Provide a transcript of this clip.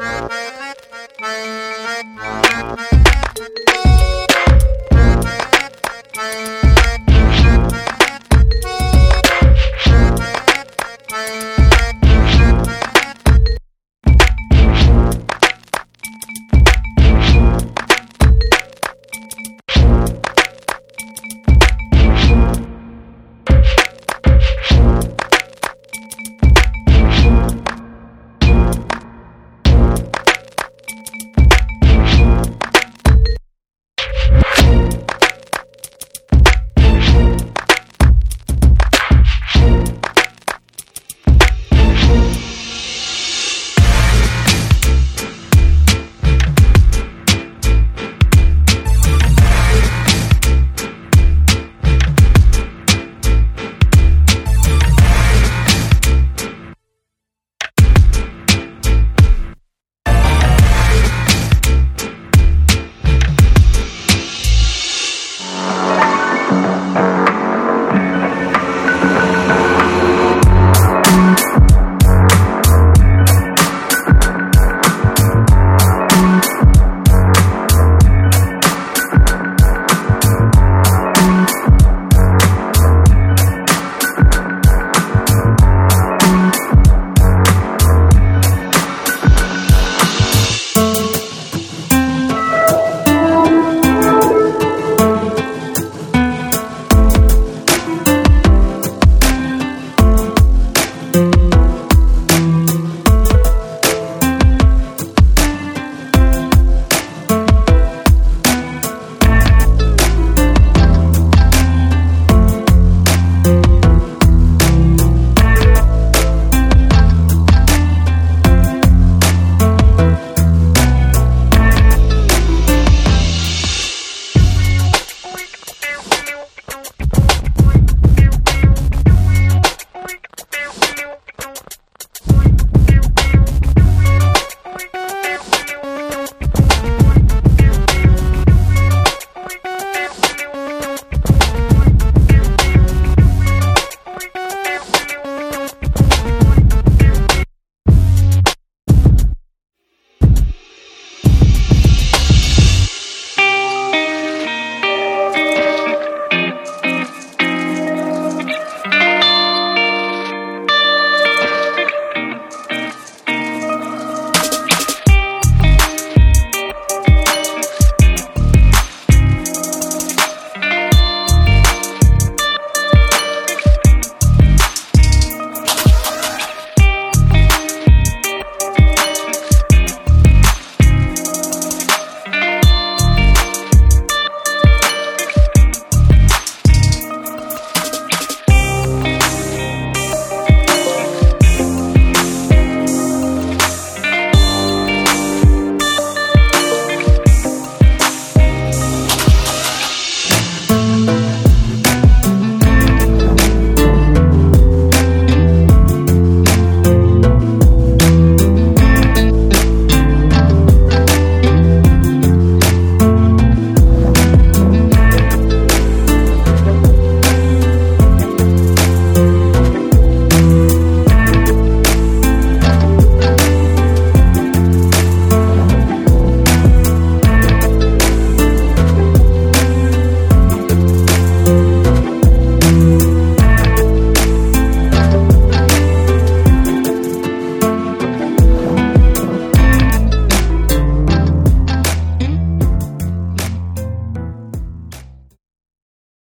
Bye.